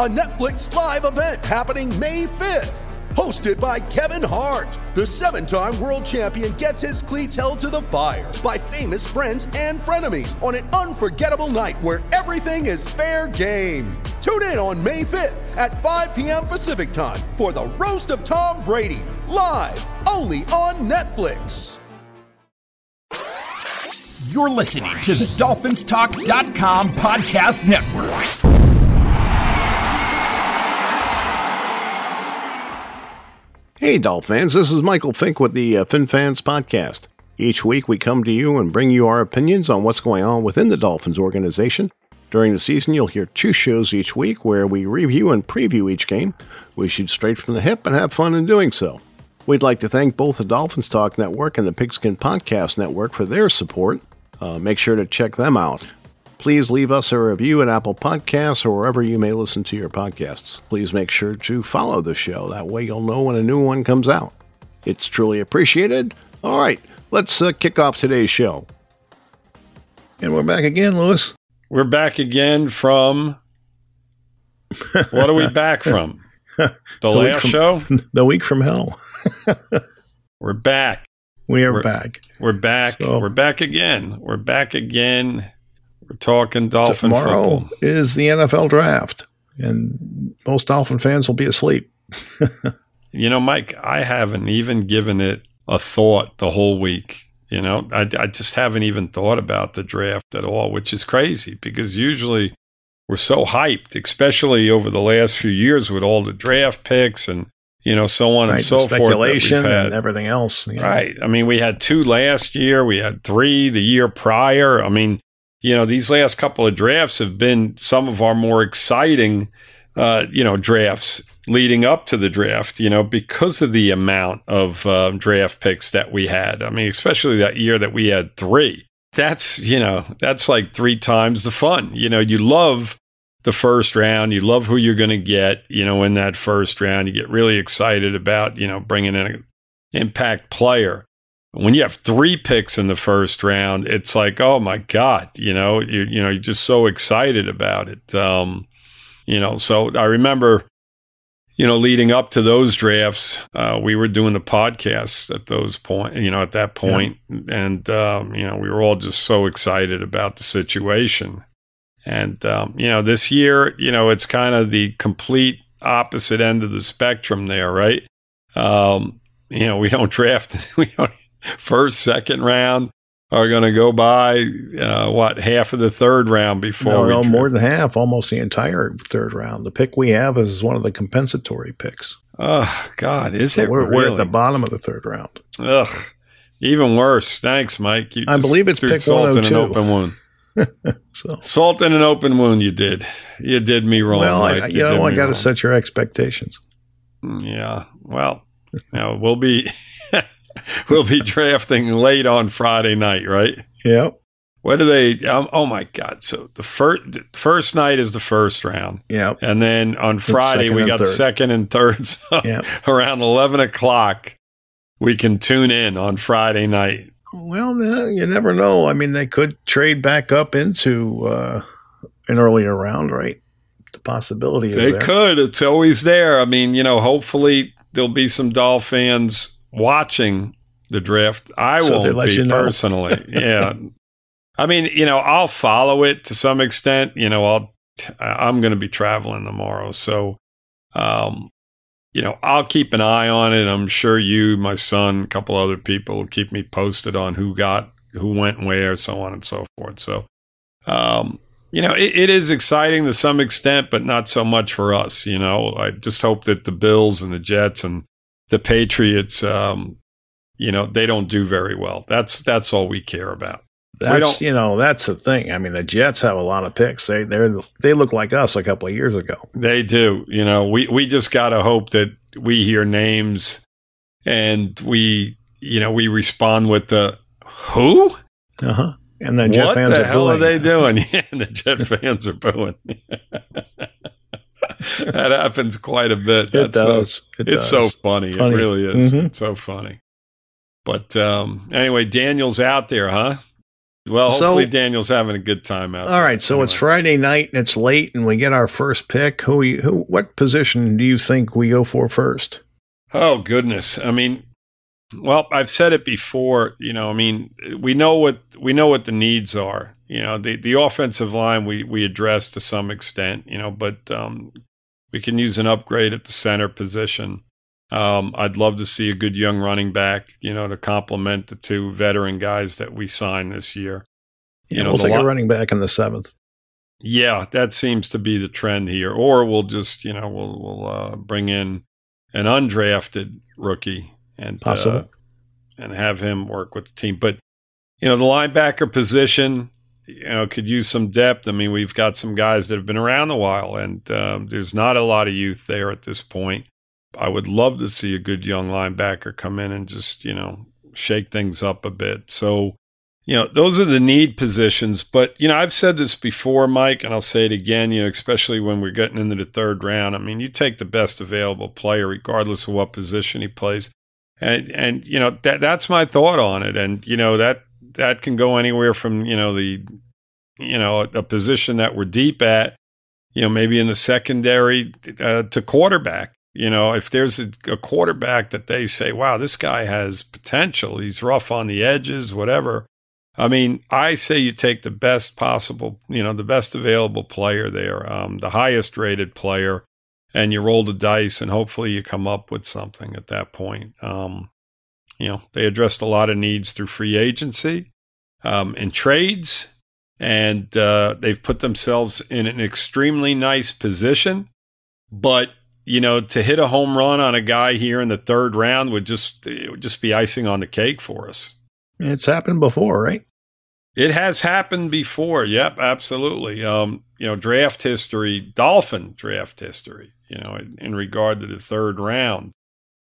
a Netflix live event happening May 5th. Hosted by Kevin Hart, the seven time world champion gets his cleats held to the fire by famous friends and frenemies on an unforgettable night where everything is fair game. Tune in on May 5th at 5 p.m. Pacific time for the Roast of Tom Brady, live only on Netflix. You're listening to the DolphinsTalk.com podcast network. Hey, Dolphins, this is Michael Fink with the uh, FinFans Podcast. Each week we come to you and bring you our opinions on what's going on within the Dolphins organization. During the season, you'll hear two shows each week where we review and preview each game. We shoot straight from the hip and have fun in doing so. We'd like to thank both the Dolphins Talk Network and the Pigskin Podcast Network for their support. Uh, make sure to check them out. Please leave us a review at Apple Podcasts or wherever you may listen to your podcasts. Please make sure to follow the show. That way you'll know when a new one comes out. It's truly appreciated. All right, let's uh, kick off today's show. And we're back again, Louis. We're back again from. What are we back from? The, week last from- show? The week from hell. We're back. We are We're- back. We're back. So- We're back again. We're back again. We're talking Dolphin Tomorrow football. is the NFL draft, and most Dolphin fans will be asleep. You know, Mike, I haven't even given it a thought the whole week. You know, I, I just haven't even thought about the draft at all, which is crazy because usually we're so hyped, especially over the last few years with all the draft picks and, you know, so on Right, and so forth. speculation and everything else. Right. I mean, we had two last year. We had three the year prior. I mean, you know, these last couple of drafts have been some of our more exciting, uh, you know, drafts leading up to the draft, you know, because of the amount of uh, draft picks that we had. I mean, especially that year that we had three. That's, you know, that's like three times the fun. You know, you love the first round. You love who you're going to get, you know, in that first round. You get really excited about, you know, bringing in an impact player. When you have three picks in the first round, it's like, oh my God, you know, you, you know, you're just so excited about it. Um, you know, so I remember, you know, leading up to those drafts, uh, we were doing the podcast at those point, you know, at that point, and um, you know, we were all just so excited about the situation. And um, you know, this year, you know, it's kind of the complete opposite end of the spectrum there, right? Um, you know, we don't draft, we don't first, second round are going to go by uh, what half of the third round before No, we no, more than half, almost the entire third round. The pick we have is one of the compensatory picks. Oh God, is So it we're, really? we're at the bottom of the third round. Ugh, even worse. Thanks, Mike. You I believe it's pick salt in an open wound. So, Salt in an open wound. You did. You did me wrong. well, I, Mike. you did know, I got to set your expectations. Yeah. Well, you know, we'll be we'll be drafting late on Friday night, right? Yep, What do they? Um, oh my God! So the first first night is the first round, yep, and then on Friday we got third. second and third. So yep. around eleven o'clock, we can tune in on Friday night. Well, you never know. I mean, they could trade back up into uh, an earlier round, right? The possibility is They there. could. It's always there. I mean, you know, hopefully there'll be some Doll fans watching the draft. I So won't be you know. personally. yeah. I mean, you know, I'll follow it to some extent. You know, I'll I'm going to be traveling tomorrow, so um, you know, I'll keep an eye on it. I'm sure you, my son, a couple other people will keep me posted on who got who went where, so on and so forth. So, um, you know, it, it is exciting to some extent, but not so much for us. You know, I just hope that the Bills and the Jets and the Patriots, um, you know, they don't do very well. That's that's all we care about. That's you know that's the thing. I mean, the Jets have a lot of picks. They they they look like us a couple of years ago. They do. You know, we we just got to hope that we hear names and we you know we respond with the who Uh huh. And then Jet what fans the are hell booing. are they doing? Yeah, and the Jet fans are booing. that happens quite a bit. It That's so- does. It it's does. so funny. Funny. It really is. Mhm. It's so funny. But um, anyway, Daniel's out there, huh? Well, So- hopefully Daniel's having a good time out there. All right, so it's Friday night and it's late, and we get our first pick. Who, you- who, what position do you think we go for first? Oh goodness. I mean, well, I've said it before, you know, I mean, we know what we know what the needs are. You know, the the offensive line we we address to some extent, you know, but um we can use an upgrade at the center position. Um, I'd love to see a good young running back, you know, to complement the two veteran guys that we signed this year. Yeah, You know, we'll take lo- a running back in the seventh. Yeah, that seems to be the trend here. Or we'll just, you know, we'll we'll uh, bring in an undrafted rookie and uh, Possible. and have him work with the team. But you know, the linebacker position, you know, could use some depth. I mean, we've got some guys that have been around a while, and um, there's not a lot of youth there at this point. I would love to see a good young linebacker come in and just, you know, shake things up a bit. So, you know, those are the need positions. But, you know, I've said this before, Mike, and I'll say it again, you know, especially when we're getting into the third round. I mean, you take the best available player, regardless of what position he plays. And, and you know, that that's my thought on it. And, you know, that that can go anywhere from, you know, the, you know, a, position that we're deep at, you know, maybe in the secondary uh, to quarterback. You know, if there's a, a quarterback that they say, wow, this guy has potential, he's rough on the edges, whatever. I mean, I say you take the best possible, you know, the best available player there, um, the highest rated player, and you roll the dice, and hopefully you come up with something at that point. Um, you know, they addressed a lot of needs through free agency um, and trades, and uh, they've put themselves in an extremely nice position. But you know, to hit a home run on a guy here in the third round would just it would just be icing on the cake for us. It's happened before, right? It has happened before. Yep, absolutely. Um, you know, draft history, Dolphin draft history, you know, in, in regard to the third round.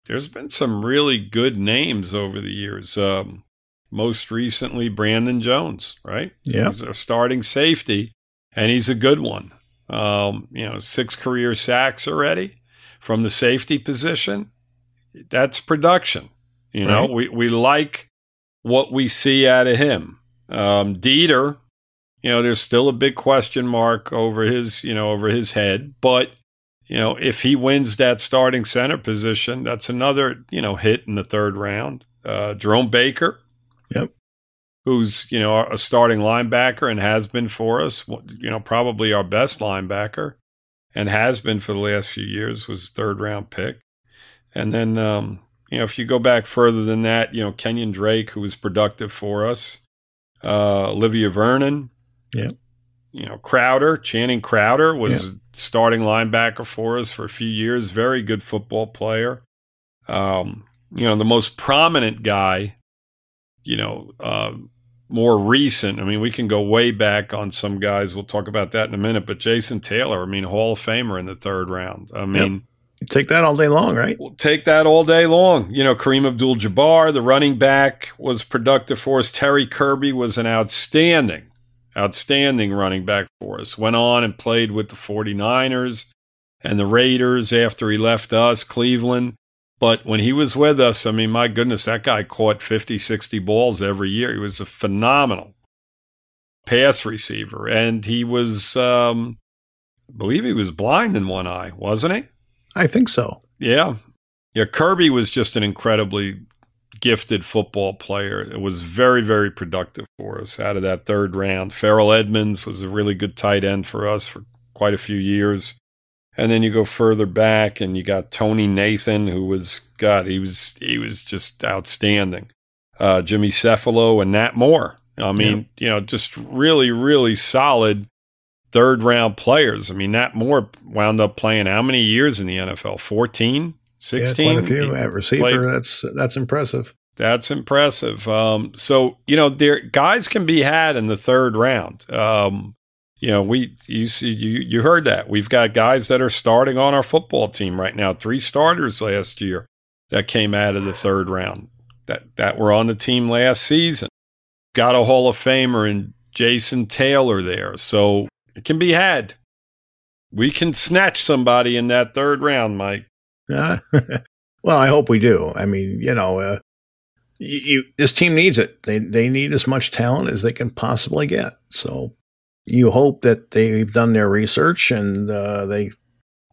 There's been some really good names over the years. Um, most recently, Brandon Jones, right? Yeah. He's a starting safety, and he's a good one. Um, you know, six career sacks already from the safety position. That's production. You know, Right. we, we like what we see out of him. Um, Deiter, you know, there's still a big question mark over his, you know, over his head. But, you know, if he wins that starting center position, that's another, you know, hit in the third round. Uh, Jerome Baker, Yep. who's, you know, a starting linebacker and has been for us, you know, probably our best linebacker and has been for the last few years, was third round pick. And then, um, you know, if you go back further than that, you know, Kenyon Drake, who was productive for us, uh, Olivier Vernon, Yep. You know, Crowder, Channing Crowder was a starting linebacker for us for a few years, very good football player. Um, you know, the most prominent guy, you know, uh, more recent. I mean, we can go way back on some guys. We'll talk about that in a minute. But Jason Taylor, I mean, Hall of Famer in the third round. I mean, You take that all day long, right? We'll take that all day long. You know, Karim Abdul Jabbar, the running back, was productive for us. Terry Kirby was an outstanding, outstanding running back for us. Went on and played with the 49ers and the Raiders after he left us, Cleveland. But when he was with us, I mean, my goodness, that guy caught 50, 60 balls every year. He was a phenomenal pass receiver. And he was, um, I believe he was blind in one eye, wasn't he? I think so. Yeah. Yeah. Kirby was just an incredibly gifted football player. It was very, very productive for us out of that third round. Ferrell Edmunds was a really good tight end for us for quite a few years. And then you go further back and you got Tony Nathan, who was God, he was he was just outstanding. Uh, Jimmy Cefalo and Nat Moore. I mean, you know, just really, really solid third round players. I mean, Nat Moore wound up playing how many years in the NFL? 14, 16? Yeah, quite a few at receiver. played- that's that's impressive. That's impressive. Um, so you know, there guys can be had in the third round. Um, you know, we you see you you heard that we've got guys that are starting on our football team right now. Three starters last year that came out of the third round that that were on the team last season. Got a Hall of Famer in Jason Taylor there, so it can be had. We can snatch somebody in that third round, Mike. Uh, well, I hope we do. I mean, you know, uh, you, you, this team needs it. They they need as much talent as they can possibly get. So you hope that they've done their research and uh, they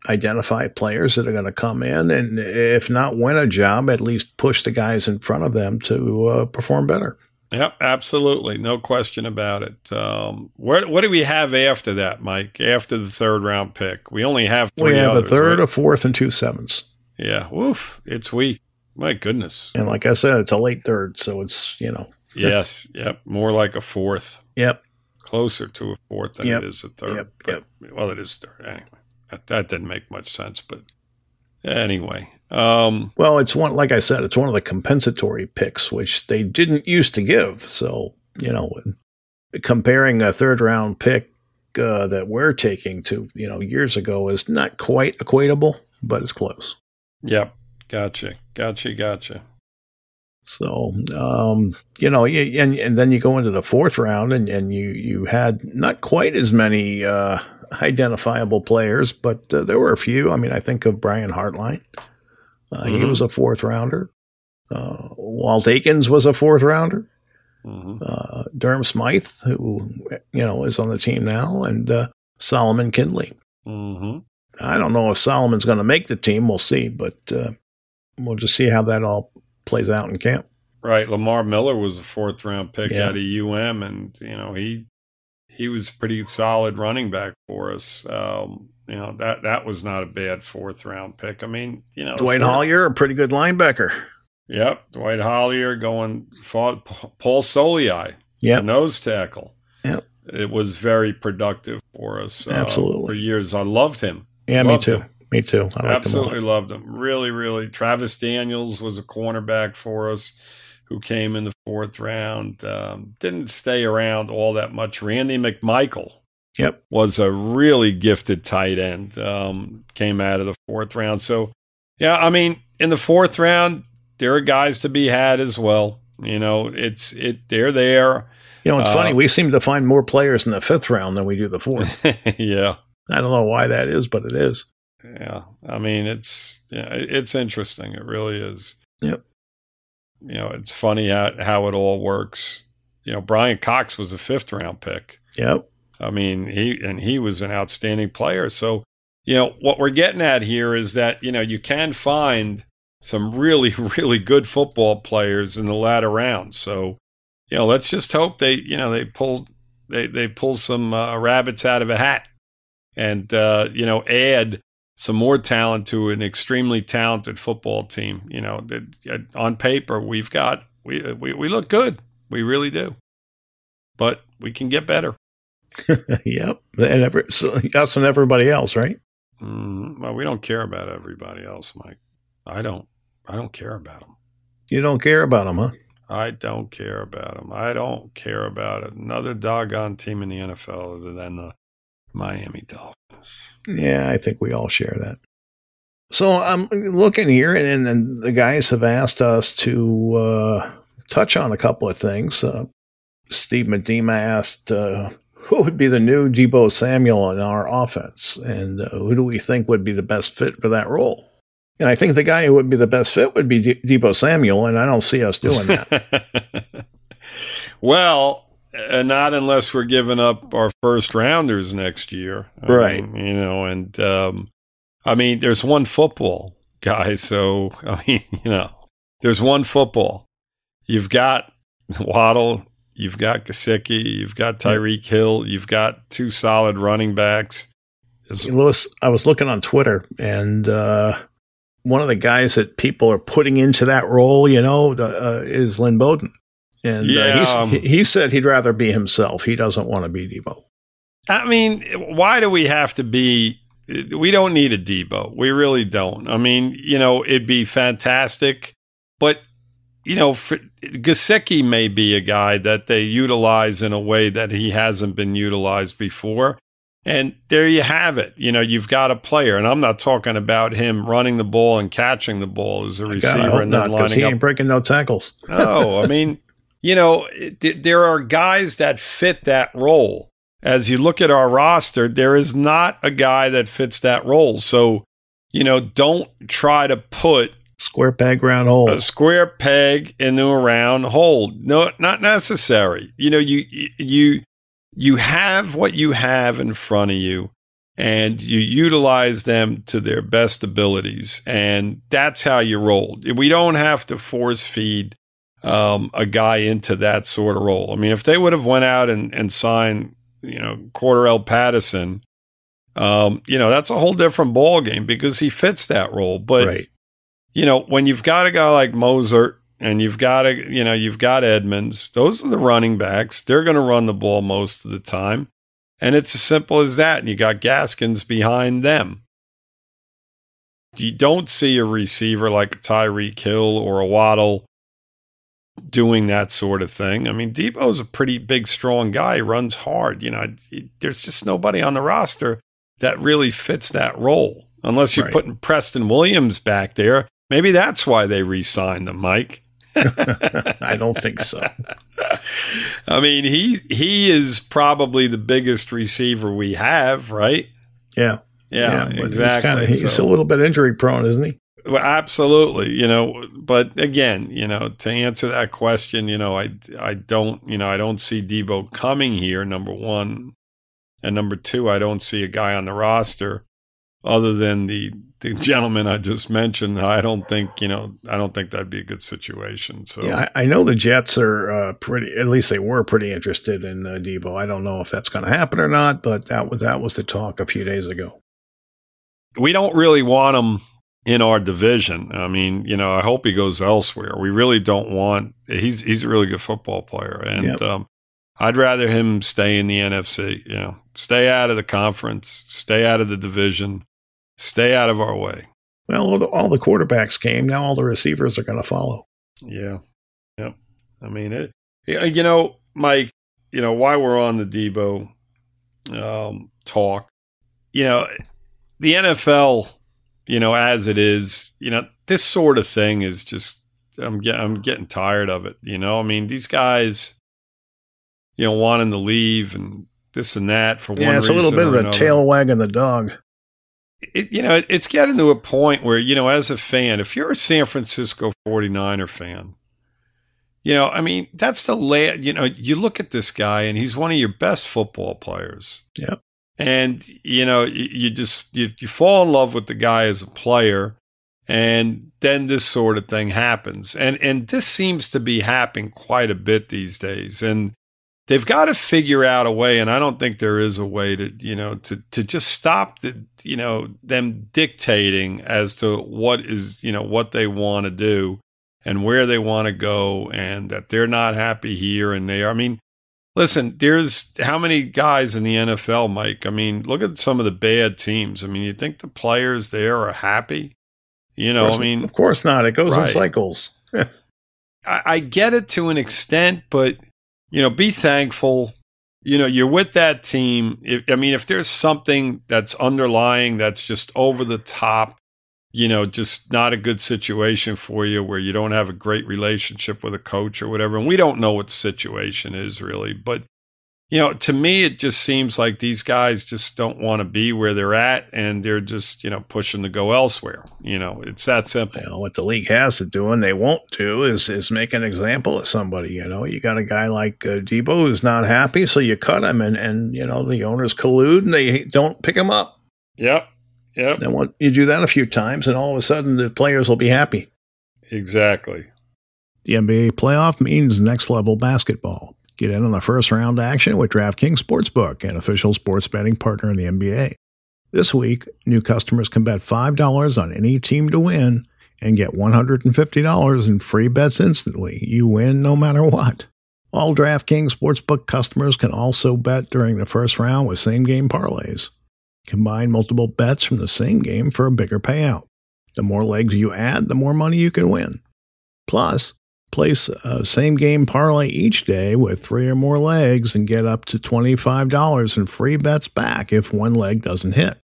identify players that are going to come in and if not win a job, at least push the guys in front of them to uh, perform better. Yep, absolutely, no question about it. Um, what what do we have after that, Mike? After the third round pick, we only have we have others, a third, right? a fourth, and two sevens. Yeah, woof, it's weak. My goodness. And like I said, it's a late third, so it's you know. yes, yep, more like a fourth. Yep. Closer to a fourth than Yep. it is a third. Yep, but- Well, it is third anyway. That, that didn't make much sense, but anyway. Um, Well, it's one like I said, it's one of the compensatory picks which they didn't used to give. So you know, comparing a third round pick uh, that we're taking to you know years ago is not quite equatable, but it's close. yep, gotcha, gotcha, gotcha. So, um, you know, you, and and then you go into the fourth round, and, and you you had not quite as many uh, identifiable players, but uh, there were a few. I mean, I think of Brian Hartline. Uh, He Mhm. was a fourth rounder. Uh, Walt Aikens was a fourth rounder. hmm Uh, Durham Smythe, who you know is on the team now, and uh, Solomon Kindley. hmm I don't know if Solomon's going to make the team. We'll see, but uh, we'll just see how that all plays out in camp. Right, Lamar Miller was a fourth round pick Yeah. out of UM, and you know he he was a pretty solid running back for us. Um, you know that that was not a bad fourth round pick. I mean, you know, Dwight four- Hollier, a pretty good linebacker. Yep, Dwight Hollier going fought Paul Soliai, yeah, nose tackle. Yep. It was very productive for us. uh, Absolutely. for years. I loved him. Yeah, me too. him. Me too. I Absolutely them loved him. Really, really. Travis Daniels was a cornerback for us who came in the fourth round. Um, didn't stay around all that much. Randy McMichael Yep. was a really gifted tight end. Um, came out of the fourth round. So, yeah, I mean, in the fourth round, there are guys to be had as well. You know, it's it. They're there. You know, it's Uh, funny. We seem to find more players in the fifth round than we do the fourth. yeah. I don't know why that is, but it is. Yeah, I mean it's yeah, it's interesting. It really is. Yep. You know, it's funny how how it all works. You know, Brian Cox was a fifth round pick. Yep. I mean, he and he was an outstanding player. So, you know, what we're getting at here is that you know you can find some really really good football players in the latter rounds. So, you know, let's just hope they you know they pull they they pull some uh, rabbits out of a hat and uh, you know add some more talent to an extremely talented football team. You know, uh, on paper we've got we we we look good. We really do, but we can get better. yep. And every, so us and everybody else, right? Mm, well, we don't care about everybody else, Mike. I don't. I don't care about them. You don't care about them, huh? I don't care about them. I don't care about another doggone team in the NFL other than the Miami Dolphins. Yeah, I think we all share that. So I'm looking here, and, and the guys have asked us to uh, touch on a couple of things. Uh, Steve Medema asked, uh, "Who would be the new Deebo Samuel in our offense, and uh, who do we think would be the best fit for that role?" And I think the guy who would be the best fit would be De- Deebo Samuel, and I don't see us doing that. well, uh, not unless we're giving up our first rounders next year, Right. mean, you know, and um, I mean, there's one football guy, so I mean, you know, there's one football. You've got Waddle, you've got Gesicki, you've got Tyreek Hill, you've got two solid running backs. Louis, I was looking on Twitter, and uh, one of the guys that people are putting into that role, you know, uh, is Lynn Bowden. And Yeah, uh, he's, um, he, he said he'd rather be himself. He doesn't want to be Deebo. I mean, why do we have to be? We don't need a Deebo. We really don't. I mean, you know, it'd be fantastic, but you know, Gesicki may be a guy that they utilize in a way that he hasn't been utilized before. And there you have it. You know, you've got a player, and I'm not talking about him running the ball and catching the ball as a receiver and then not, lining he up. ain't breaking no tackles. oh, I mean, you know, it, there are guys that fit that role. As you look at our roster, there is not a guy that fits that role. So, you know, don't try to put Square peg, round hole. a square peg into a round hole. No, not necessary. You know, you you you have what you have in front of you and you utilize them to their best abilities and that's how you roll. We don't have to force feed um, a guy into that sort of role. I mean, if they would have went out and, and signed, you know, Cordarrelle Patterson, um, you know, that's a whole different ball game because he fits that role. But right. You know, when you've got a guy like Mostert and you've got a, you know, you've got Edmonds, those are the running backs. They're going to run the ball most of the time. And it's as simple as that. And you got Gaskins behind them. You don't see a receiver like Tyreek Hill or a Waddle doing that sort of thing. I mean, Deebo's a pretty big, strong guy. He runs hard. You know, there's just nobody on the roster that really fits that role unless you're Right. putting Preston Williams back there. Maybe that's why they re signed him, Mike. I don't think so. I mean, he he is probably the biggest receiver we have, right? Yeah. Yeah, but exactly. He's, kinda, he's So- a little bit injury prone, isn't he? Well, absolutely, you know, but again, you know, to answer that question, you know, I I don't, you know, I don't see Deebo coming here. Number one, and number two, I don't see a guy on the roster other than the the gentleman I just mentioned. I don't think, you know, I don't think that'd be a good situation. So Yeah, I, I know the Jets are uh, pretty. At least they were pretty interested in uh, Deebo. I don't know if that's going to happen or not, but that was that was the talk a few days ago. we don't really want him in our division. I mean, you know, I hope he goes elsewhere. We really don't want. He's he's a really good football player, and Yep. um, I'd rather him stay in the NFC. You know, stay out of the conference, stay out of the division, stay out of our way. Well, all the, all the quarterbacks came. Now all the receivers are going to follow. Yeah, yep. I mean it. yeah, You know, Mike. You know, why we're on the Deebo um, talk. You know, the NFL. You know, as it is, you know, this sort of thing is just. I'm get, I'm getting tired of it. You know, I mean, these guys. You know, wanting to leave and this and that for one Yeah, it's a little bit of a another tail wagging the dog. It, you know, it's getting to a point where, you know, as a fan, if you're a San Francisco 49er fan, you know, I mean, that's the la you know, you look at this guy and he's one of your best football players. Yep. And, you know, you, you just, you, you fall in love with the guy as a player and then this sort of thing happens. And, and this seems to be happening quite a bit these days. And, they've got to figure out a way and i don't think there is a way to you know to to just stop the you know them dictating as to what is you know what they want to do and where they want to go and that they're not happy here and there i mean listen there's how many guys in the nfl mike i mean look at some of the bad teams i mean you think the players there are happy you know Of i mean of course not. It goes in cycles. I, I get it to an extent, but you know, be thankful. You know, you're with that team. If, I mean, if there's something that's underlying that's just over the top, you know, just not a good situation for you where you don't have a great relationship with a coach or whatever, and we don't know what the situation is really, but you know, to me, it just seems like these guys just don't want to be where they're at, and they're just you know pushing to go elsewhere. You know, it's that simple. You know, what the league has to do and they won't do is is make an example of somebody. You know, you got a guy like uh, Deebo who's not happy, so you cut him, and and you know the owners collude and they don't pick him up. Yep. Yep. And what you do that a few times, and all of a sudden the players will be happy. Exactly. The NBA playoff means next level basketball. Get in on the first round action with DraftKings Sportsbook, an official sports betting partner in the NBA. This week, new customers can bet $5 on any team to win and get $150 in free bets instantly. You win no matter what. All DraftKings Sportsbook customers can also bet during the first round with same game parlays. Combine multiple bets from the same game for a bigger payout. The more legs you add, the more money you can win. Plus, Place a same game parlay each day with three or more legs and get up to $25 in free bets back if one leg doesn't hit.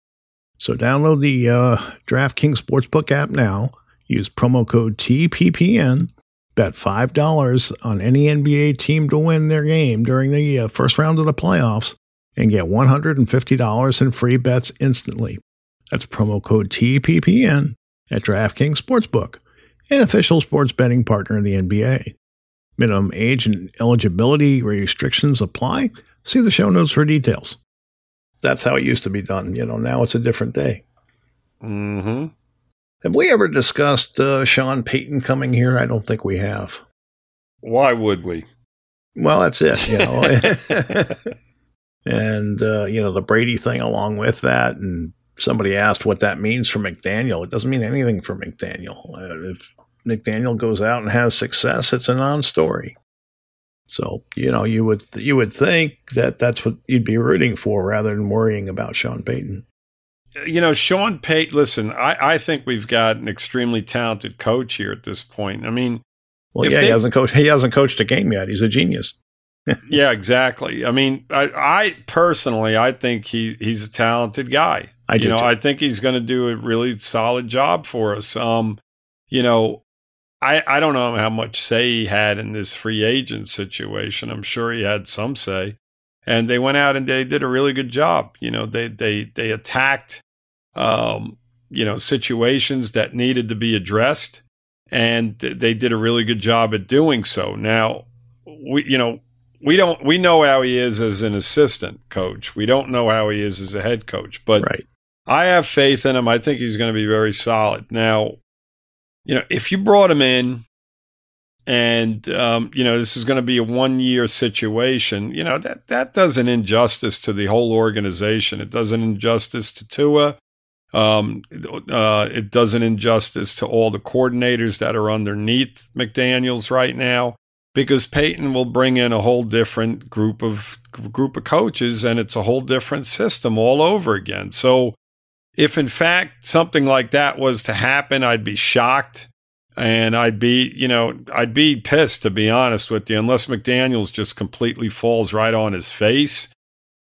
So download the uh, DraftKings Sportsbook app now. Use promo code TPPN. Bet $5 on any NBA team to win their game during the uh, first round of the playoffs and get $150 in free bets instantly. That's promo code TPPN at DraftKings Sportsbook, an official sports betting partner of the NBA. Minimum age and eligibility restrictions apply. See the show notes for details. That's how it used to be done. You know, now it's a different day. Mm-hmm. Have we ever discussed uh, Sean Payton coming here? I don't think we have. Why would we? Well, that's it. You know, and uh, you know the Brady thing along with that, and somebody asked what that means for McDaniel. It doesn't mean anything for McDaniel. Uh, if McDaniel goes out and has success, it's a non-story. So you know you would you would think that that's what you'd be rooting for rather than worrying about Sean Payton. You know, Sean Payton. Listen, I, I think we've got an extremely talented coach here at this point. I mean, well, yeah, they- he hasn't coached. He hasn't coached a game yet. He's a genius. yeah, exactly. I mean, I, I personally, I think he he's a talented guy. I you know, too. I think he's going to do a really solid job for us. Um, you know, I I don't know how much say he had in this free agent situation. I'm sure he had some say, and they went out and they did a really good job. You know, they they they attacked, um, you know, situations that needed to be addressed, and they did a really good job at doing so. Now, we you know we don't we know how he is as an assistant coach. We don't know how he is as a head coach, but Right. I have faith in him. I think he's going to be very solid. Now, you know, if you brought him in and um, you know this is going to be a one year situation, you know that that does an injustice to the whole organization. It does an injustice to Tua. Um, uh, it does an injustice to all the coordinators that are underneath McDaniel's right now because Payton will bring in a whole different group of group of coaches and it's a whole different system all over again. So if in fact something like that was to happen, I'd be shocked and I'd be, you know, I'd be pissed to be honest with you unless McDaniel's just completely falls right on his face.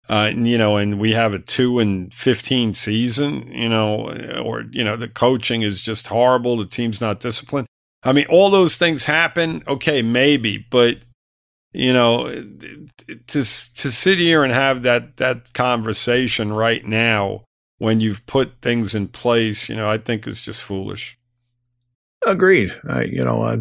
Uh, and, you know, and we have a two and 15 season, you know, or, you know, the coaching is just horrible. The team's not disciplined. I mean, all those things happen. Okay, maybe, but you know, to to sit here and have that that conversation right now when you've put things in place, you know, I think is just foolish. Agreed. I, you know, I,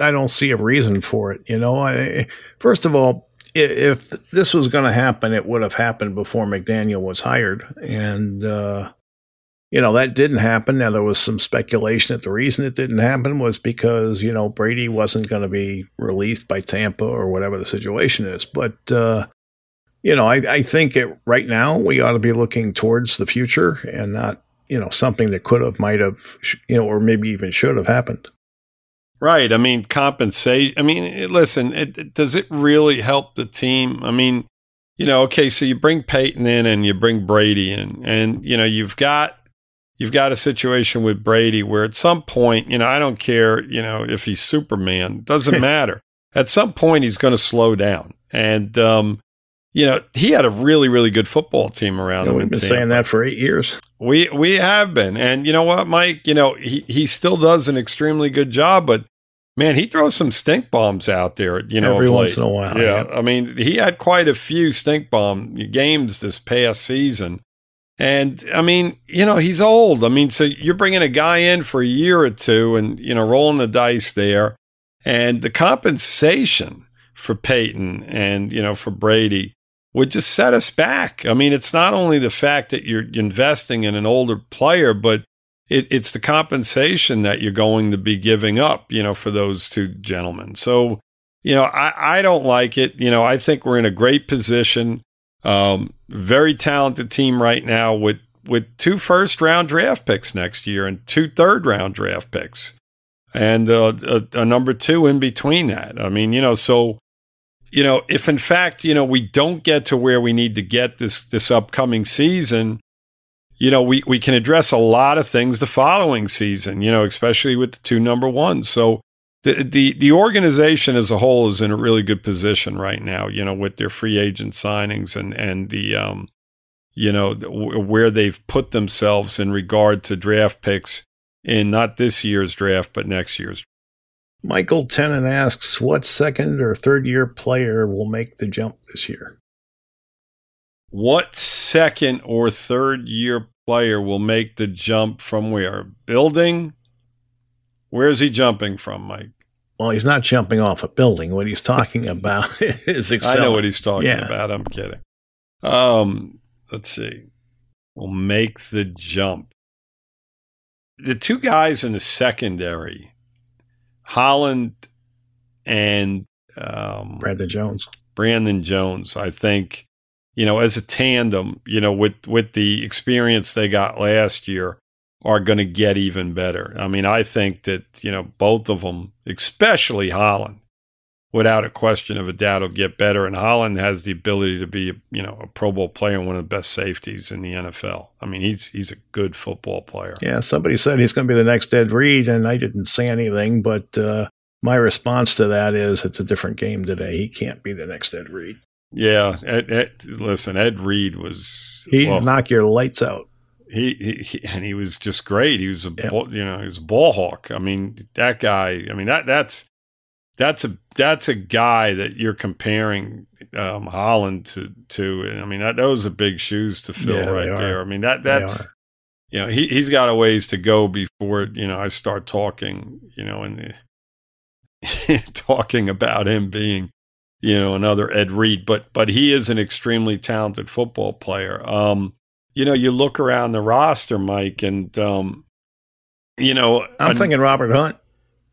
I don't see a reason for it. You know, I, first of all, if this was going to happen, it would have happened before McDaniel was hired, and uh, you know that didn't happen. Now there was some speculation that the reason it didn't happen was because you know Brady wasn't going to be released by Tampa or whatever the situation is. But uh, you know, I, I think it, right now we ought to be looking towards the future and not you know something that could have, might have, you know, or maybe even should have happened. Right. I mean, compensate. I mean, it- listen, it, does it really help the team? I mean, you know, okay, so you bring Payton in and you bring Brady in, and you know, you've got you've got a situation with Brady where at some point, you know, I don't care, you know, if he's Superman, doesn't matter. At some point, he's going to slow down, and um, you know, he had a really, really good football team around know, him. we've been saying that for eight years. We we have been, and you know what, Mike? You know he he still does an extremely good job, but man, he throws some stink bombs out there. You know, Every once in a while, Yeah, yeah. I mean, he had quite a few stink bomb games this past season, and I mean, you know, he's old. I mean, so you're bringing a guy in for a year or two, and you know, rolling the dice there, and the compensation for Payton and you know for Brady would just set us back. I mean, it's not only the fact that you're investing in an older player, but it, it's the compensation that you're going to be giving up, you know, for those two gentlemen. So, you know, I, I don't like it. You know, I think we're in a great position. Um, very talented team right now with with two first round draft picks next year and two third round draft picks, and uh, a, a number two in between that. I mean, you know, so you know, if in fact, you know, we don't get to where we need to get this this upcoming season, you know, we, we can address a lot of things the following season, you know, especially with the two number ones. So, the, the the organization as a whole is in a really good position right now. You know, with their free agent signings and and the um, you know, where they've put themselves in regard to draft picks in not this year's draft but next year's. Michael Tennant asks, "What second or third year player will make the jump this year?" What second or third year player will make the jump from where? Building? Where is he jumping from, Mike? Well, he's not jumping off a building. What he's talking about is excelling. I know what he's talking Yeah. about. I'm kidding. Um, let's see. We'll make the jump. The two guys in the secondary, Holland and um, Brandon Jones. Brandon Jones, I think, you know, as a tandem, you know, with with the experience they got last year, are going to get even better. I mean, I think that you know both of them, especially Holland, without a question of a doubt, will get better. And Holland has the ability to be, you know, a Pro Bowl player and one of the best safeties in the NFL. I mean, he's he's a good football player. Yeah, somebody said he's going to be the next Ed Reed, and I didn't say anything, but uh, my response to that is it's a different game today. He can't be the next Ed Reed. Yeah, Ed, Ed, listen, Ed Reed was He'd well, knock your lights out. he, he, he and he was just great. He was a Yeah. ball, you know he was a ball hawk. I mean that guy. I mean that that's that's a that's a guy that you're comparing um, Holland to to. I mean that those are big shoes to fill Yeah, right there. I mean that that's you know he he's got a ways to go before you know I start talking you know and talking about him being you know another Ed Reed but but he is an extremely talented football player um you know you look around the roster Mike and um you know I'm an- thinking Robert Hunt.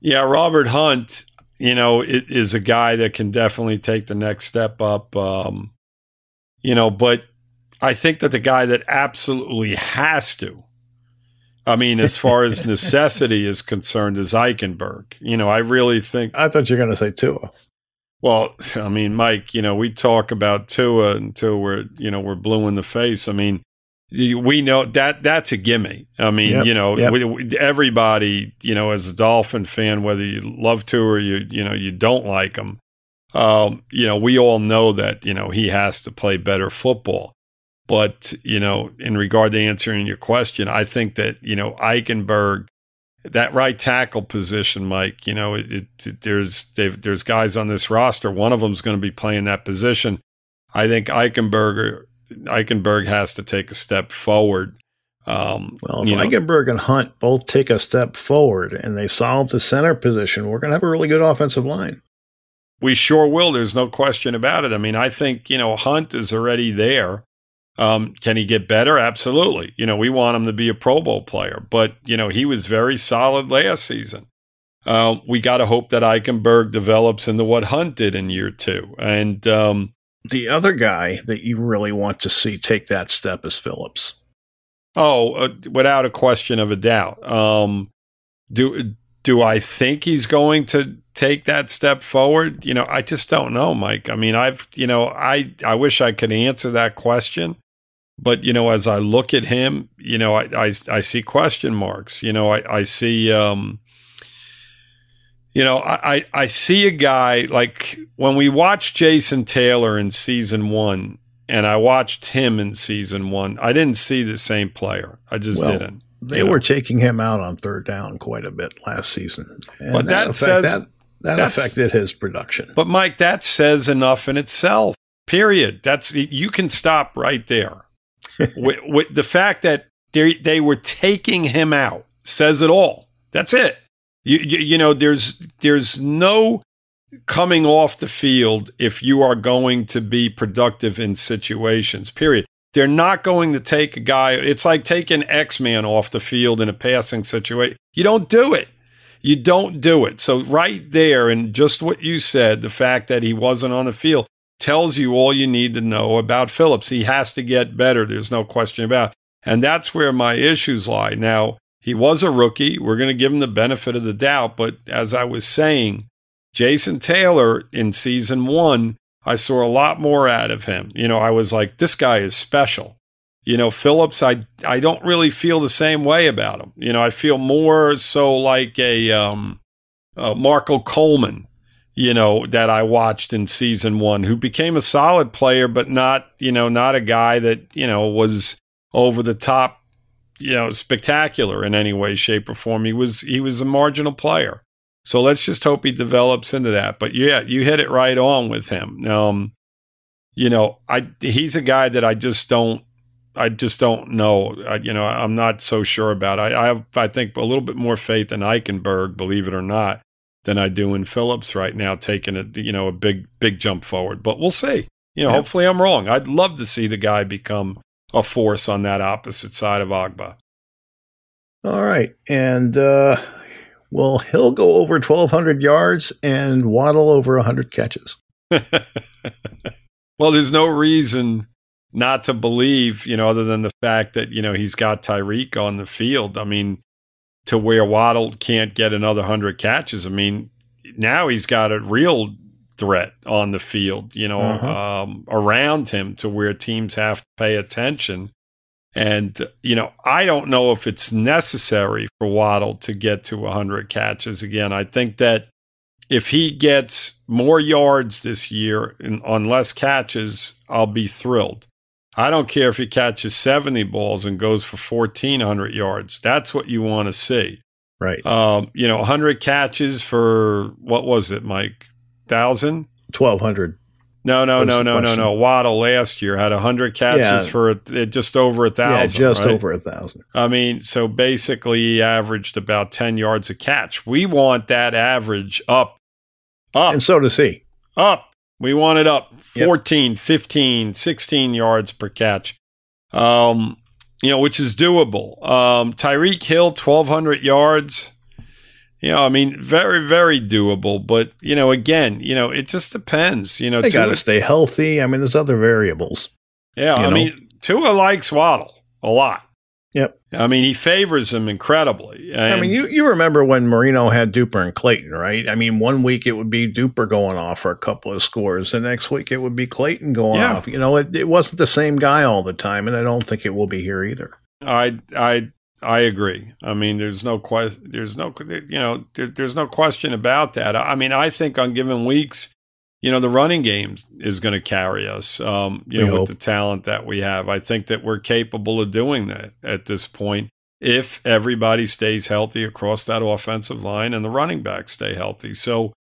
yeah Robert Hunt you know it is a guy that can definitely take the next step up um you know but I think that the guy that absolutely has to I mean, as far as necessity is concerned, is Eichenberg. You know, I really think I thought you were going to say Tua. well, I mean, Mike, you know, we talk about Tua until we're, you know, we're blue in the face. I mean, we know that that's a gimme. I mean, Yep, you know, yep. we, we- everybody, you know, as a Dolphin fan, whether you love to or you, you know, you don't like him, um, you know, we all know that, you know, he has to play better football. But, you know, in regard to answering your question, I think that, you know, Eichenberg, that right tackle position, Mike, you know, it, it, there's there's guys on this roster. One of them's going to be playing that position. I think Eichenberg Eichenberg has to take a step forward. Um, Well, if you know, Eichenberg and Hunt both take a step forward and they solve the center position, we're going to have a really good offensive line. we sure will. There's no question about it. I mean, I think you know Hunt is already there. Um, can he get better? Absolutely. You know, we want him to be a Pro Bowl player, but you know he was very solid last season. Uh, we got to hope that Eichenberg develops into what Hunt did in year two, and um, The other guy that you really want to see take that step is Phillips. Oh, uh, without a question of a doubt. Um, do do I think he's going to take that step forward? You know, I just don't know, Mike. I mean, I've you know, I I wish I could answer that question, but you know, as I look at him, you know, I I, I see question marks. You know, I I see. Um, you know, I, I see a guy like when we watched Jason Taylor in season one, and I watched him in season one. I didn't see the same player. I just Well, didn't. They You know. were taking him out on third down quite a bit last season. And But that affect- says- that, that affected his production. But Mike, that says enough in itself. Period. That's you can stop right there. with, with the fact that they they were taking him out says it all. That's it. You, you you know there's there's no coming off the field if you are going to be productive in situations. Period. They're not going to take a guy. It's like taking X Man off the field in a passing situation. You don't do it. You don't do it. So right there, and just what you said, the fact that he wasn't on the field tells you all you need to know about Phillips. He has to get better. There's no question about. It. And that's where my issues lie. Now, he was a rookie. We're going to give him the benefit of the doubt. But as I was saying, Jason Taylor in season one, I saw a lot more out of him. You know, I was like, this guy is special. You know, Phillips, I I don't really feel the same way about him. You know, I feel more so like a um Marco Coleman, you know, that I watched in season one, who became a solid player, but not, you know, not a guy that, you know, was over the top, you know, spectacular in any way, shape, or form. He was he was a marginal player. So let's just hope he develops into that. But yeah, you hit it right on with him. Um, you know, I he's a guy that I just don't I just don't know. I, you know, I'm not so sure about. I, I have, I think, a little bit more faith in Eichenberg, believe it or not, than I do in Phillips right now, taking a you know a big big jump forward. But we'll see. You know, hopefully I'm wrong. I'd love to see the guy become a force on that opposite side of Ogbah. All right, and uh, well, he'll go over 1,200 yards and Waddle over 100 catches. well, there's no reason not to believe, you know, other than the fact that, you know, he's got Tyreek on the field. I mean, to where Waddle can't get another 100 catches. I mean, now he's got a real threat on the field, you know, uh-huh. um, around him to where teams have to pay attention. And, you know, I don't know if it's necessary for Waddle to get to 100 catches again. I think that if he gets more yards this year and on less catches, I'll be thrilled. I don't care if he catches 70 balls and goes for 1,400 yards. That's what you want to see. Right. Um, you know, 100 catches for what was it, Mike? 1,000? 1,200. No, no, no, no, no, no. Waddle last year had 100 catches yeah. for a, just over a 1,000. Yeah, just right? over a 1,000. I mean, so basically he averaged about 10 yards a catch. We want that average up. Up. And so does he. Up. We want it up 14, yep. 15, 16 yards per catch. Um, you know, which is doable. Um, Tyreek Hill, 1,200 yards. You know, I mean, very, very doable. But, you know, again, you know, it just depends. You know, they got to stay healthy. I mean, there's other variables. Yeah. I know? mean, Tua likes Waddle a lot. Yep. I mean, he favors him incredibly. I mean, you, you remember when Marino had Duper and Clayton, right? I mean, one week it would be Duper going off for a couple of scores. The next week it would be Clayton going yeah. off. You know, it, it wasn't the same guy all the time, and I don't think it will be here either. I I I agree. I mean, there's no question. There's no you know there, there's no question about that. I mean, I think on given weeks you know, the running game is going to carry us, um, you we know, hope. with the talent that we have. I think that we're capable of doing that at this point if everybody stays healthy across that offensive line and the running backs stay healthy. So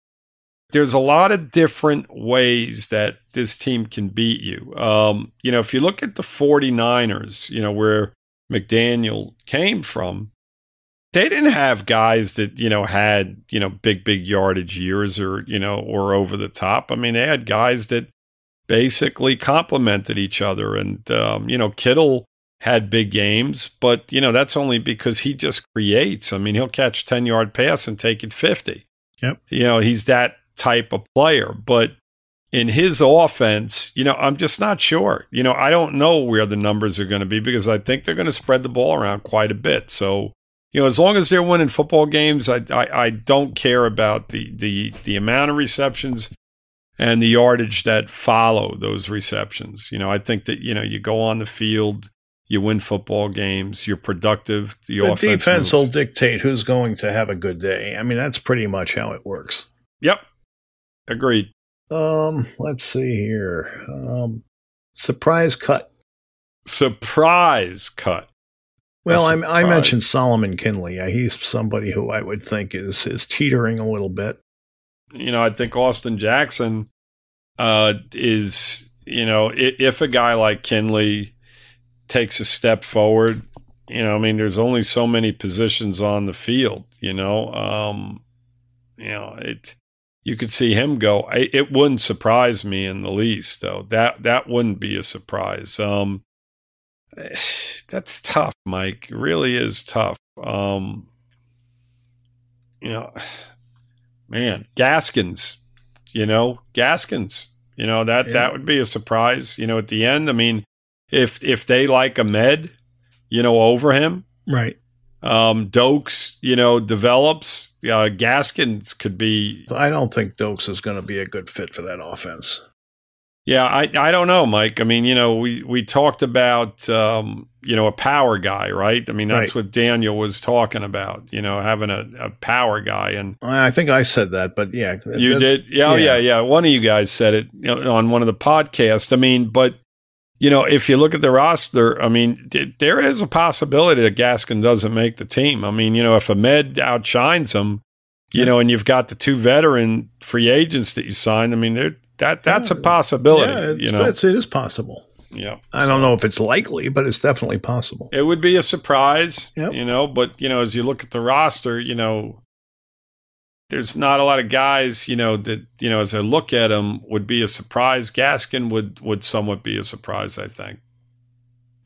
there's a lot of different ways that this team can beat you. Um, you know, if you look at the 49ers, you know, where McDaniel came from, they didn't have guys that you know had you know big big yardage years or you know or over the top. I mean, they had guys that basically complemented each other, and um, you know Kittle had big games, but you know that's only because he just creates. I mean, he'll catch a ten yard pass and take it fifty. Yep. You know, he's that type of player, but in his offense, you know, I'm just not sure. You know, I don't know where the numbers are going to be because I think they're going to spread the ball around quite a bit. So you know, as long as they're winning football games, I, I, I don't care about the, the, the amount of receptions and the yardage that follow those receptions. You know, I think that, you know, you go on the field, you win football games, you're productive. The, the offense defense moves. will dictate who's going to have a good day. I mean, that's pretty much how it works. Yep. Agreed. Um, let's see here. Um, surprise cut. Surprise cut. Well, I, I mentioned Solomon Kindley. He's somebody who I would think is is teetering a little bit. You know, I think Austin Jackson uh, is. You know, if, if a guy like Kindley takes a step forward, you know, I mean, there's only so many positions on the field. You know, um, you know it. You could see him go. It, it wouldn't surprise me in the least, though. That that wouldn't be a surprise. Um, that's tough, Mike. It really is tough. Um, you know, man, Gaskins, you know, Gaskins, you know, that, yeah. that would be a surprise, you know, at the end. I mean, if, if they like Ahmed, you know, over him, right. Um, Dokes, you know, develops, uh, Gaskins could be. I don't think Dokes is going to be a good fit for that offense. Yeah, I, I don't know, Mike. I mean, you know, we, we talked about, um, you know, a power guy, right? I mean, that's Right. what Daniel was talking about, you know, having a, a power guy. And I think I said that, but yeah, you did. Yeah, oh, yeah, yeah. One of you guys said it on one of the podcasts. I mean, but, you know, if you look at the roster, I mean, d- there is a possibility that Gaskin doesn't make the team. I mean, you know, if Ahmed outshines him, you know, and you've got the two veteran free agents that you signed, I mean, that that's a possibility, Yeah, you know. it's, it is possible. Yeah. I don't know if it's likely, but it's definitely possible. It would be a surprise, Yep. you know, but you know, as you look at the roster, you know, there's not a lot of guys, you know, that you know, as I look at them, would be a surprise. Gaskin would would somewhat be a surprise, I think,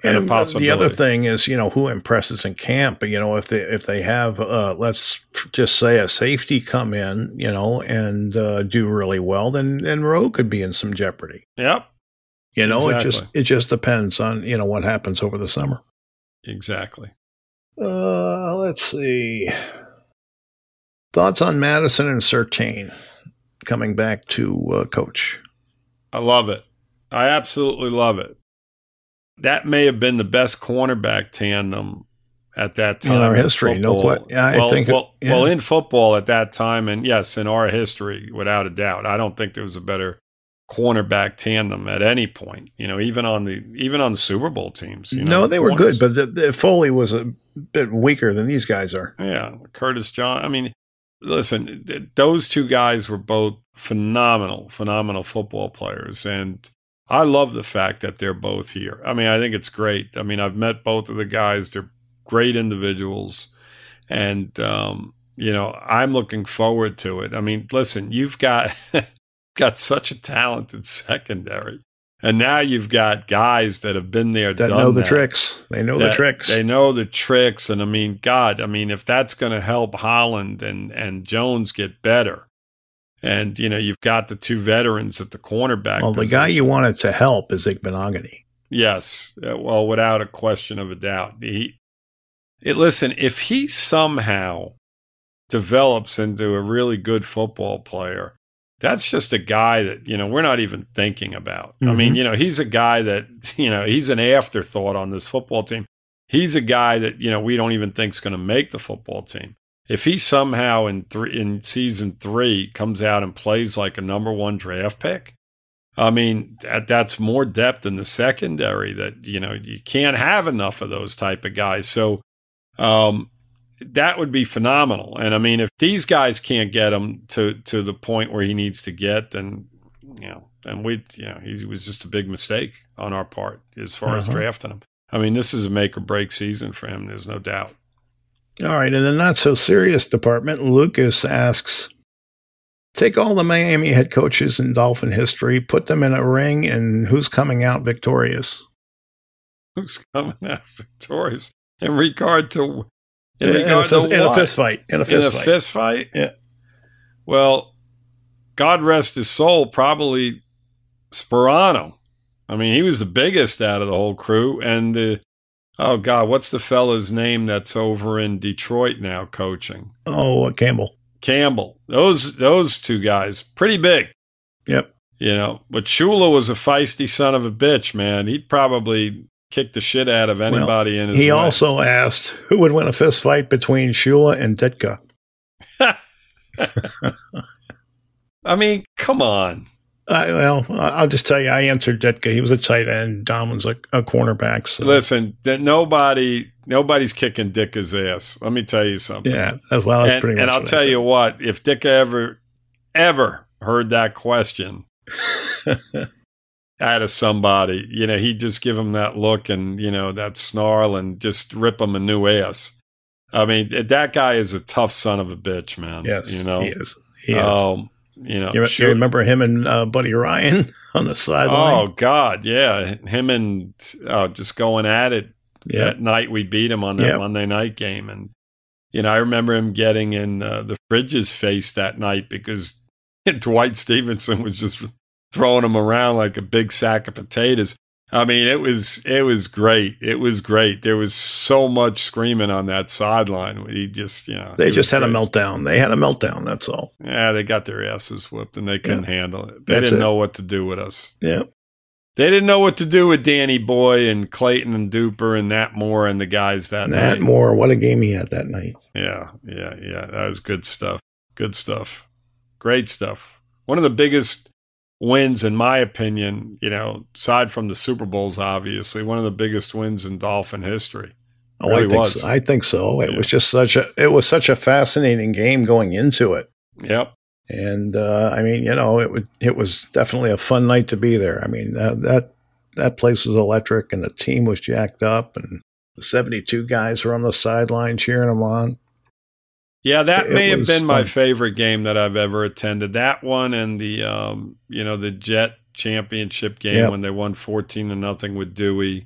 and, a possibility. the other thing is, you know, who impresses in camp. You know, if they if they have, uh, let's just say a safety come in, you know, and uh, do really well, then then Rowe could be in some jeopardy. Yep, You know, it just it just depends on you know what happens over the summer. exactly. Uh, let's see. Thoughts on Madison and Surtain coming back to uh, coach? I love it. I absolutely love it. That may have been the best cornerback tandem at that time In our history, no football. que- yeah, I well, think it- well, yeah. well, in football at that time, and yes, in our history, without a doubt, I don't think there was a better cornerback tandem at any point. You know, even on the even on the Super Bowl teams. You know, no, they were good, but the, the Foley was a bit weaker than these guys are. Yeah, Curtis John. I mean, listen, those two guys were both phenomenal, phenomenal football players, and I love the fact that they're both here. I mean, I think it's great. I mean, I've met both of the guys; they're great individuals, and um, you know, I'm looking forward to it. I mean, listen, you've got got such a talented secondary. And now you've got guys that have been there, That know the that tricks. They know the tricks. They know the tricks, and I mean, God, I mean, if that's going to help Holland and and Jones get better, and you know, you've got the two veterans at the cornerback. well, the guy you wanted to help is Igbinoghene. yes, uh, well, without a question of a doubt, he. It, listen, if he somehow develops into a really good football player, that's just a guy that you know we're not even thinking about. I mean, Mhm. you know, he's a guy that you know he's an afterthought on this football team. He's a guy that you know we don't even think is going to make the football team. If he somehow in three in season three comes out and plays like a number one draft pick, I mean that that's more depth in the secondary. That you know you can't have enough of those type of guys. So um, that would be phenomenal. And I mean, if these guys can't get him to to the point where he needs to get, then you know, then we, you know, he was just a big mistake on our part as far as Uh-huh. drafting him. I mean, this is a make or break season for him. There's no doubt. All right, in the not so serious department, Lucas asks Take all the Miami head coaches in Dolphin history, put them in a ring, and who's coming out victorious? Who's coming out victorious in regard to in, In, a, regard fist, in a fist fight. In a in fist a fight. fist fight. Yeah. Well, God rest his soul. Probably Sparano. I mean, he was the biggest out of the whole crew. And uh, oh God, what's the fella's name that's over in Detroit now coaching? Oh, uh, Campbell. Campbell. Those those two guys, pretty big. Yep. You know, but Shula was a feisty son of a bitch, man. He'd probably kick the shit out of anybody in his He way. also asked who would win a fist fight between Shula and Ditka. I mean, come on. I, well, I'll just tell you, I answered Ditka. He was a tight end. Don was a, a cornerback. So. Listen, that nobody nobody's kicking Ditka's ass. Let me tell you something. Yeah, as well. That's and, pretty much and I'll tell you what, if Dicka ever ever heard that question out of somebody, you know, he'd just give him that look and you know that snarl and just rip him a new ass. I mean, that guy is a tough son of a bitch, man. Yes, you know, he is. He is. Um, you know, you, you remember him and uh, Buddy Ryan on the sideline? Oh? God, yeah, him and uh, just going at it yeah. that night we beat him on that Yep. Monday night game. And, you know, I remember him getting in uh, the Fridge's face that night because Dwight Stephenson was just throwing him around like a big sack of potatoes. I mean, it was it was great. It was great. There was so much screaming on that sideline. He just, you know, They just had a meltdown. They had a meltdown. That's all. Yeah, they got their asses whipped and they couldn't handle it. They That's didn't it. know what to do with us. Yeah. they didn't know what to do with Danny Boy and Clayton and Duper and Nat Moore and the guys that Nat night. Moore, what a game he had that night. Yeah, yeah, yeah. That was good stuff. Good stuff. Great stuff. One of the biggest wins, in my opinion, you know, aside from the Super Bowls, obviously, one of the biggest wins in Dolphin history. Oh, Really I think was. so. I think so. It Yeah. was just such a it was such a fascinating game going into it. Yep. And uh, I mean, you know, it would it was definitely a fun night to be there. I mean, that that that place was electric, and the team was jacked up, and the seventy two guys were on the sideline cheering them on. Yeah, that It may have been my fun. favorite game that I've ever attended. That one and the um, you know, the Jet championship game Yep. when they won 14 to nothing with Duhe.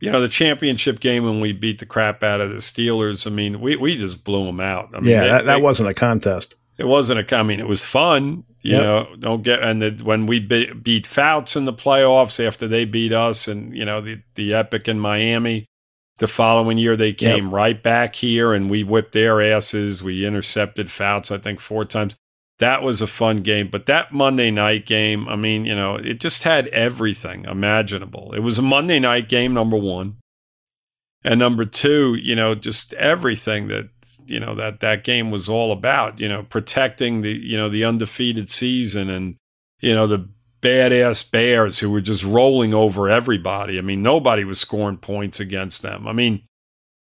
You know, the championship game when we beat the crap out of the Steelers. I mean, we, we just blew them out. I mean, yeah, they- that, that they- wasn't a contest. it wasn't a. I mean, it was fun. You Yep. know, don't get and the, when we be, beat Fouts in the playoffs after they beat us, and you know the the epic in Miami. The following year, they came right back here, and we whipped their asses. We intercepted Fouts, I think, four times. That was a fun game. But that Monday night game, I mean, you know, it just had everything imaginable. It was a Monday night game, number one, and number two, you know, just everything that you know that that game was all about you know protecting the you know the undefeated season and you know the badass bears who were just rolling over everybody i mean nobody was scoring points against them i mean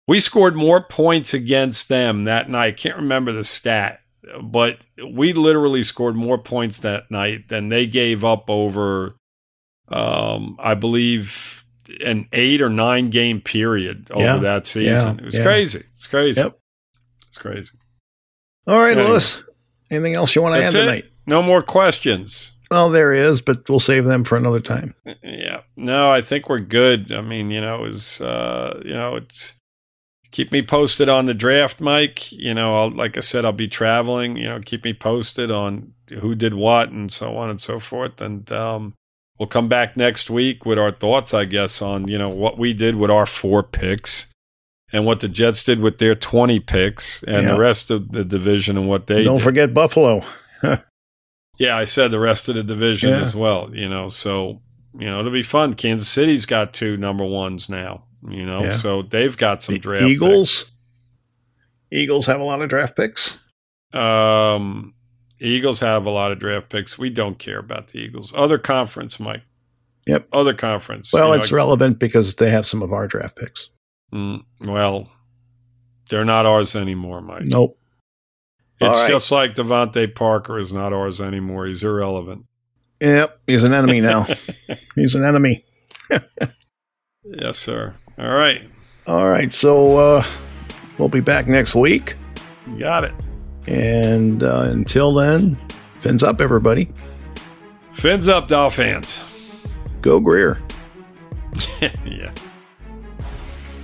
we scored more points against them that night I can't remember the stat but we literally scored more points that night than they gave up over um i believe an 8 or 9 game period over Yeah. that season Yeah. it was Yeah. crazy it's crazy Yep. it's crazy. All right, Anyway. Louis. Anything else you want to add That's it. tonight? No more questions. Well, there is, but we'll save them for another time. Yeah. No, I think we're good. I mean, you know, it was, uh, you know, it's keep me posted on the draft, Mike. You know, I'll, like I said, I'll be traveling. You know, keep me posted on who did what and so on and so forth. And um, we'll come back next week with our thoughts, I guess, on you know what we did with our four picks. And what the Jets did with their 20 picks and Yeah. the rest of the division and what they Don't did. forget Buffalo. Yeah, I said the rest of the division Yeah. as well. You know, so you know it'll be fun. Kansas City's got two number ones now. You know, Yeah. so they've got some The draft Eagles. Eagles have a lot of draft picks. picks. Um, Eagles have a lot of draft picks. We don't care about the Eagles. Other conference, Mike. Yep. Other conference. Well, You know, it's relevant because they have some of our draft picks. mm, well, they're not ours anymore, Mike. Nope. It's right. just like DeVante Parker is not ours anymore. He's irrelevant. Yep, he's an enemy now. he's an enemy. Yes, sir. All right, All right, so uh, we'll be back next week. you got it. And uh, until then, fins up, everybody. Fins up, Dolphins. Go Grier. yeah.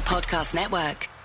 Podcast Network.